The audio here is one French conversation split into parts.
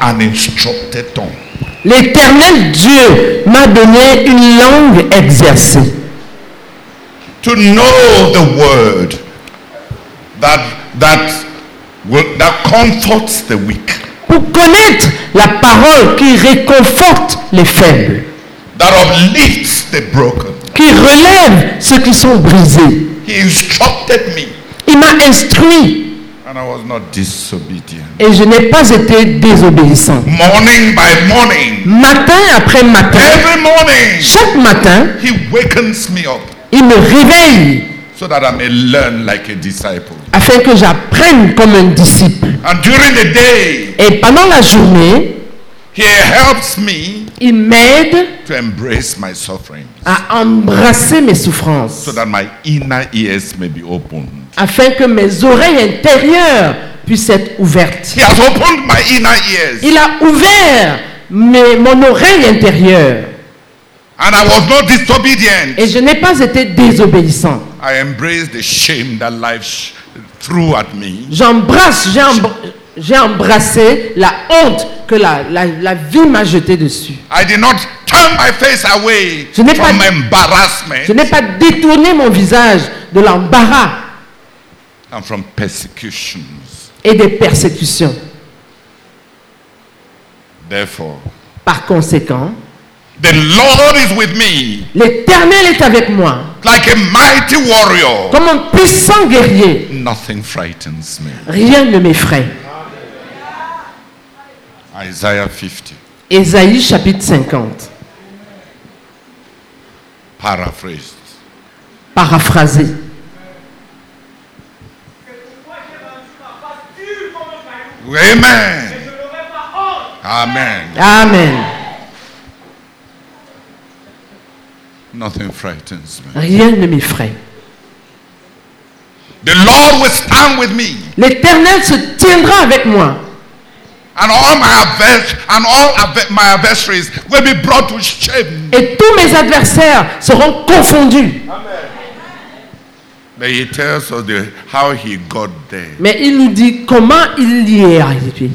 an instructed tongue. L'éternel Dieu m'a donné une langue exercée. To know the word that that will, that comforts the weak, Pour connaître la parole qui réconforte les faibles, that uplifts the broken. qui relève ceux qui sont brisés. He instructed me, Il m'a instruit and I was not disobedient. et je n'ai pas été désobéissant. Morning by morning, Matin après matin, every morning, chaque matin, He wakens me up il me réveille so that I may learn like a disciple. afin que j'apprenne comme un disciple. And during the day, Et pendant la journée, He helps me il m'aide to embrace my suffering à embrasser mes souffrances so that my inner ears may be opened. Afin que mes oreilles intérieures puissent être ouvertes. He has opened my inner ears, Il a ouvert mes- mon oreille intérieure and I was not disobedient. et je n'ai pas été désobéissant. I embraced the shame that life sh- threw at me. J'embrasse, j'ai embr- j'ai embrassé la honte que la, la- la vie m'a jetée dessus. I did not turn my face away Je pas- n'ai pas détourné mon visage de l'embarras and from persecutions. et des persécutions. Therefore, Par conséquent, the Lord is with me l'Éternel est avec moi. like a mighty warrior. Comme un puissant guerrier, Nothing frightens me. rien ne m'effraie. Isaiah 50, Ésaïe chapitre 50, paraphrased. paraphrasé. Amen. Amen. Amen. Nothing frightens me. Rien ne m'effraie. The Lord will stand with me, L'Éternel se tiendra avec moi. and all my advers- and all my adversaries will be brought to shame. Et tous mes adversaires seront confondus. But he tells us the, how he got there. Mais il nous dit comment il y est arrivé.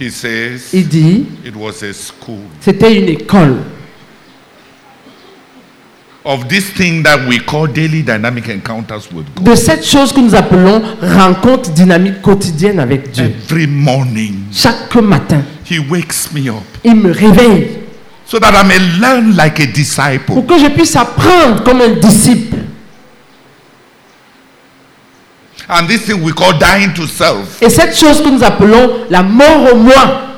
He says Il dit, it was a school c'était une école of this thing that we call daily dynamic encounters with God. de cette chose que nous appelons rencontre dynamique quotidienne avec Dieu. Every morning, Chaque matin, he wakes me up il me réveille so that I may learn like a disciple. pour que je puisse apprendre comme un disciple. And this thing we call dying to self. Et cette chose que nous appelons la mort au moi,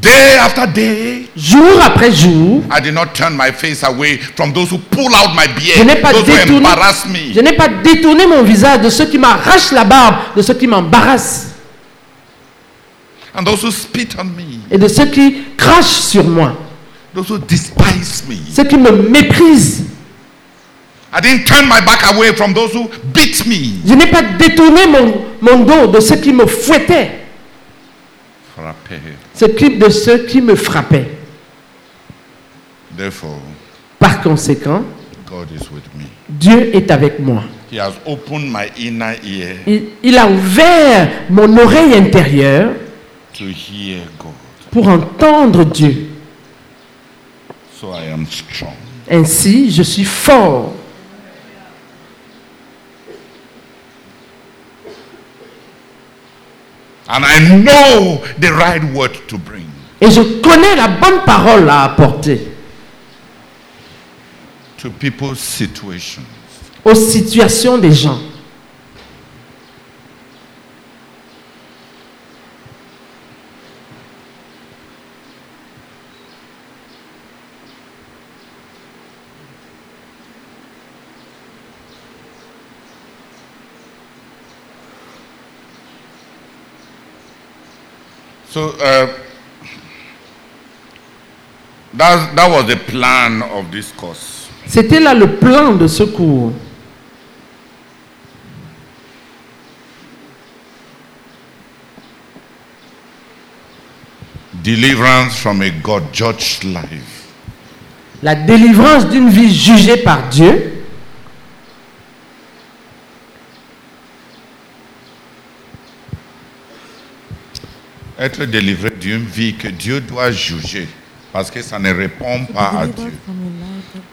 Day after day, jour après jour, I did not turn my face away from those who pull out my je n'ai beard, pas those who détourné, embarrass me. je n'ai pas détourné mon visage de ceux qui m'arrachent la barbe, de ceux qui m'embarrassent and those who spit on me, et de ceux qui crachent sur moi, those who despise me. ceux qui me méprisent. I didn't turn my back away from those who beat me. Je n'ai pas détourné mon, mon dos de ceux qui me fouettaient, qui- de ceux qui me frappaient. Therefore, Par conséquent, God is with me. Dieu est avec moi. He has opened my inner ear Il, il a ouvert mon oreille intérieure to hear God. pour entendre Dieu. So I am strong. Ainsi, je suis fort. And I know the right word to bring. Et je connais la bonne parole à apporter to people's situations. aux situations des gens. So uh, that, that was the plan of this course. C'était là le plan de secours. Deliverance from a God judged life. La délivrance d'une vie jugée par Dieu Être délivré d'une vie que Dieu doit juger parce que ça ne répond pas à Dieu.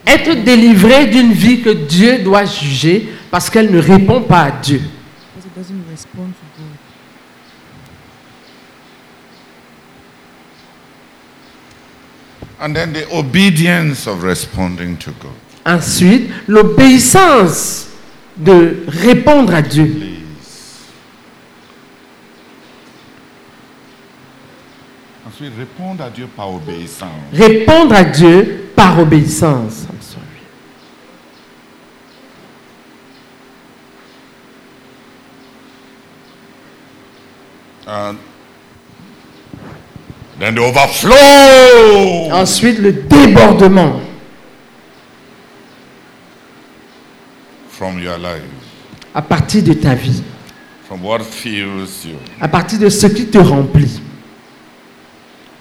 Être délivré d'une vie que Dieu doit juger parce qu'elle ne répond pas à Dieu. And then the obedience of responding to God. Ensuite, l'obéissance de répondre à Dieu. Répondre à Dieu par obéissance. Répondre à Dieu par obéissance. I'm sorry. And then the overflow. Ensuite, le débordement from your life, à partir de ta vie, from what fills you. à partir de ce qui te remplit.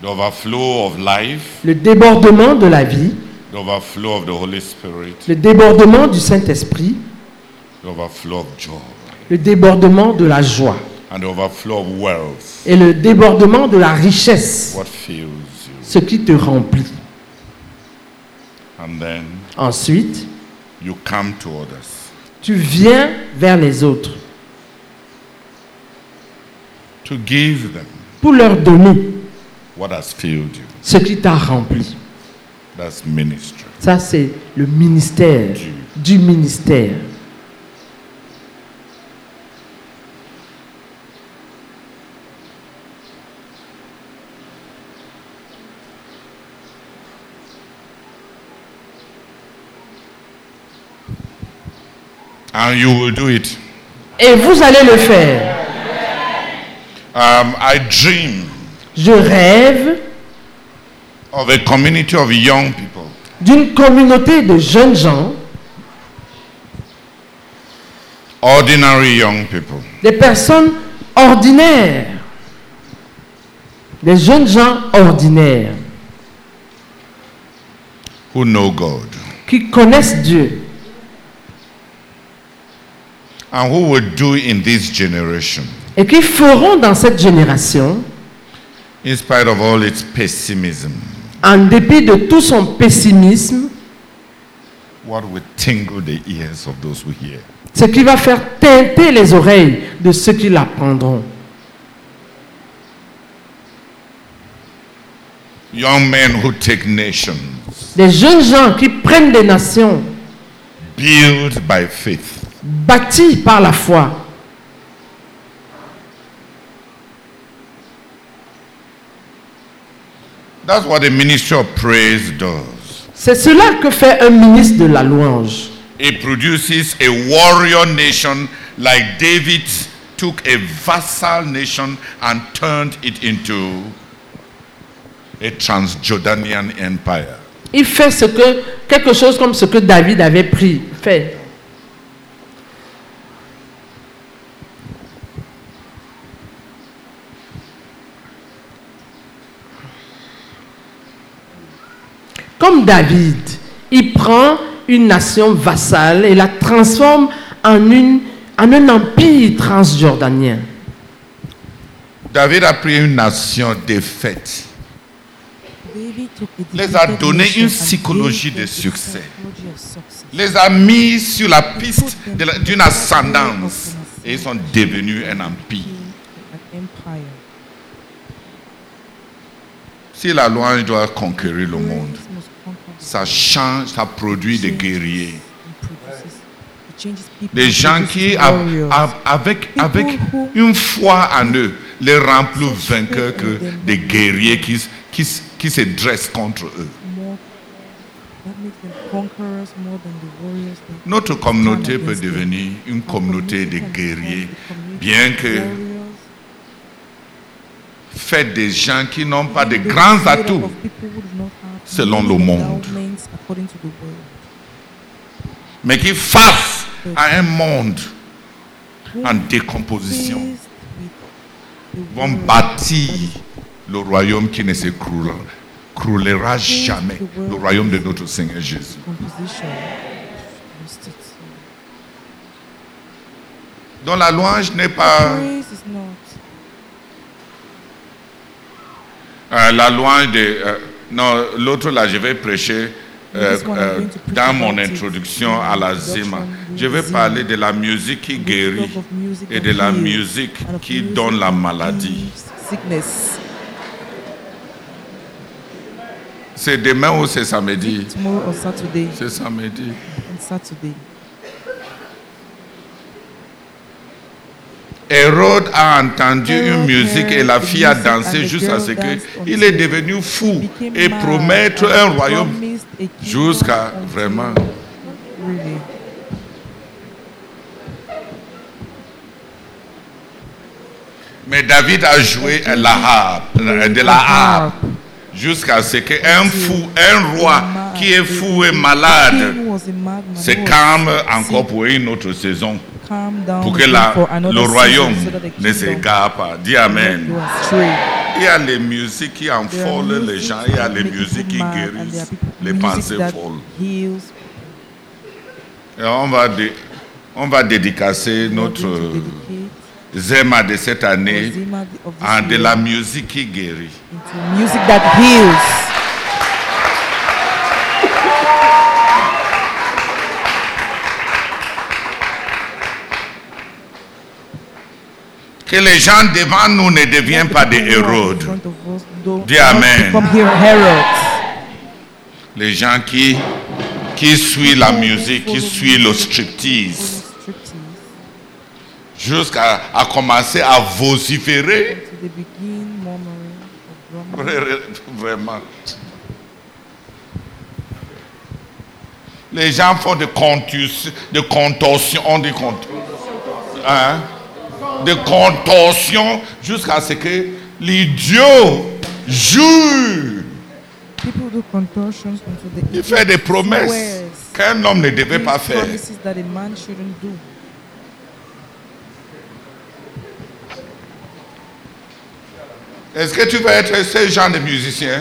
The overflow of life, Le débordement de la vie, the overflow of the Holy Spirit, le débordement du Saint-Esprit, the overflow of joy, le débordement de la joie. And the overflow of wealth. et le débordement de la richesse, What fills you. ce qui te remplit. And then Ensuite, you come to others. tu viens vers les autres. To give them. Pour leur donner what has filled you? ce qui t'a rempli. That's ministry. Ça, c'est le ministère du ministère. And you will do it. Et vous allez le faire. Um, I dream Je rêve of a community of young people. d'une communauté de jeunes gens, ordinary young people. des personnes ordinaires, des jeunes gens ordinaires who know God. qui connaissent Dieu. And who will do in this generation, et qui feront dans cette génération, in spite of all its pessimism, en dépit de tout son pessimisme, what will tingle the ears of those who hear? ce qui va faire teinter les oreilles de ceux qui l'apprendront. Young men who take nations, Des jeunes gens qui prennent des nations built by faith, bâties par la foi. That's what the ministry of praise does. C'est cela que fait un ministre de la louange. It produces a warrior nation like David took a vassal nation and turned it into a Transjordanian empire. Il fait ce que, quelque chose comme ce que David avait pris, fait. David, il prend une nation vassale et la transforme en, une, en un empire transjordanien. David a pris une nation défaite, Les a donné une psychologie de succès. les a mis sur la piste d'une ascendance et ils sont devenus un empire. Si la louange doit conquérir le monde, Praise must conquer the ça change, ça produit des guerriers. Des gens qui, avec, avec une foi en eux, les rend plus vainqueurs que des guerriers qui, qui, se dressent contre eux. Notre communauté peut devenir une communauté de guerriers, bien que warriors, faite des gens qui n'ont pas de grands atouts. Selon le monde. endowments according to the world. mais qui face à un monde en décomposition vont bâtir le royaume qui ne se croulera, croulera jamais, le royaume de notre Seigneur Jésus. Donc la louange n'est pas Euh, la louange de... euh, non, l'autre là, je vais prêcher euh, euh, dans mon introduction à la Zima. Je vais parler de la musique qui guérit et de la musique qui donne la maladie. C'est demain ou c'est samedi? C'est samedi. On Saturday. Hérode a entendu une musique et la fille a dansé jusqu'à ce qu'il est devenu fou et promettre un royaume jusqu'à vraiment. Mais David a joué la harpe, de la harpe jusqu'à ce qu'un fou, un roi qui est fou et malade se calme encore pour une autre saison, pour que la- le royaume ne s'égare pas. Dis Amen. Il y a les musiques qui enfolent les gens, il y a les musiques qui guérissent les pensées folles. Et on va, dé- on va dédicacer notre Zema de cette année à de la musique qui guérit. music that heals. Que les gens devant nous ne deviennent pas des Hérodes. Dis Amen. Les gens qui, qui suivent la musique, qui suivent le striptease, jusqu'à à commencer à vociférer. Vraiment. Les gens font des contus, des contorsions, on dit cont- hein? Des contorsions jusqu'à ce que l'idiot jure. Il fait des promesses qu'un homme ne devait pas faire. promises that a man shouldn't do. Est-ce que tu veux être ce genre de musicien?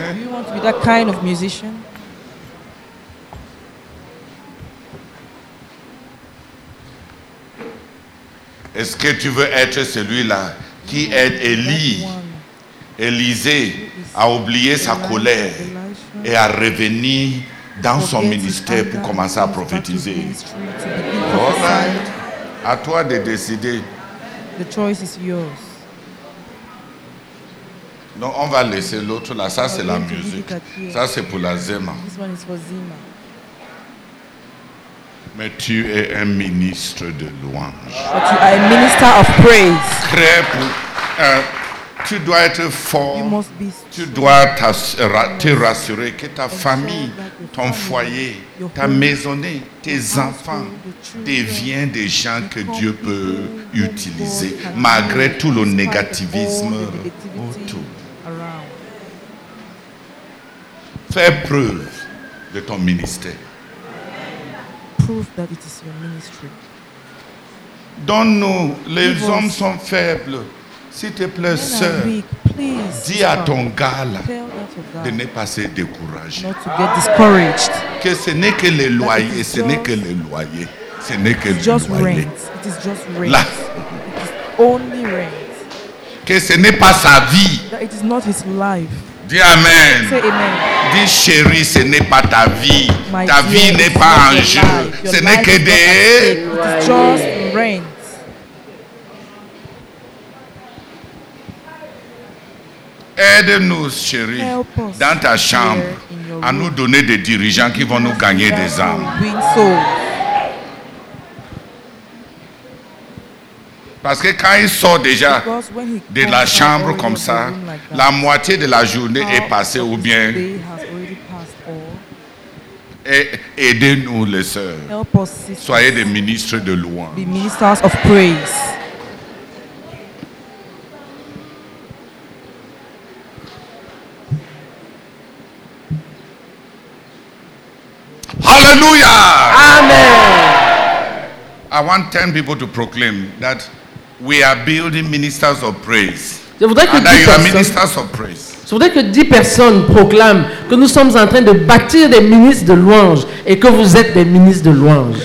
Est-ce que tu veux être celui-là qui aide Élie, Élisée à oublier sa colère et à revenir dans son ministère pour commencer à prophétiser? All right. À toi de décider. The choice is yours. Donc on va laisser l'autre là. Ça c'est la musique. Ça c'est pour la Zema. This one is for Zima. Mais tu es un ministre de louange. But you are a minister of praise. Très euh, tu dois être You fort. must be Tu dois te rassurer que ta famille, ton foyer, ta maisonnée, tes enfants deviennent des gens que Dieu peut utiliser malgré tout le négativisme autour. Fais preuve de ton ministère. Prove that it is your ministry. Donne-nous, les Give hommes us- sont faibles. S'il te plaît, sœur, weak. Please dis à ton gars là tell that de ne pas se décourager. not to get discouraged. Que ce n'est que les loyers, is ce n'est que les loyers, ce n'est que It's les just loyers. rent. It is just rent. Là. It is only rent. Que ce n'est pas sa vie. That it is not his life. Dis Amen. Say amen. Dis chérie, ce n'est pas ta vie. My Ta vie n'est pas en jeu. Ce n'est que des... just rent. Aide-nous, chérie, dans ta chambre, à nous donner des dirigeants qui vont nous gagner des âmes. Parce que quand il sort déjà de la chambre comme ça, la moitié de la journée est passée ou bien aidez-nous les sœurs. Soyez des ministres de louange. be ministers of praise. Hallelujah! Amen. I want 10 people to proclaim that we are building ministers of praise. Je voudrais que And that 10 you are personnes, ministers of praise. je voudrais que 10 personnes proclament que nous sommes en train de bâtir des ministres de louange et que vous êtes des ministres de louange.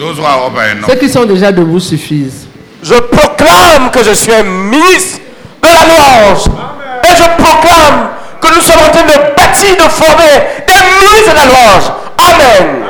Those who are up and Ceux qui sont déjà debout suffisent. Je proclame que je suis un ministre de la louange. Et je transformer des nuits et la louange. Amen.